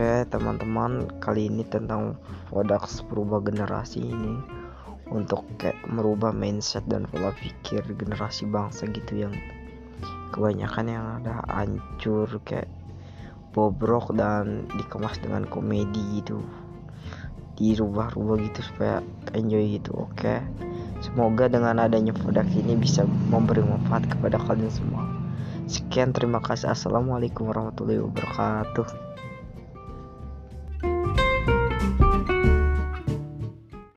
Oke teman-teman kali ini tentang Vodax berubah generasi ini. Untuk kayak merubah mindset dan pola pikir generasi bangsa gitu yang kebanyakan yang ada hancur kayak bobrok dan dikemas dengan komedi gitu. Dirubah-rubah gitu supaya enjoy gitu oke? Semoga dengan adanya produk ini bisa memberi manfaat kepada kalian semua. Sekian terima kasih. Assalamualaikum warahmatullahi wabarakatuh.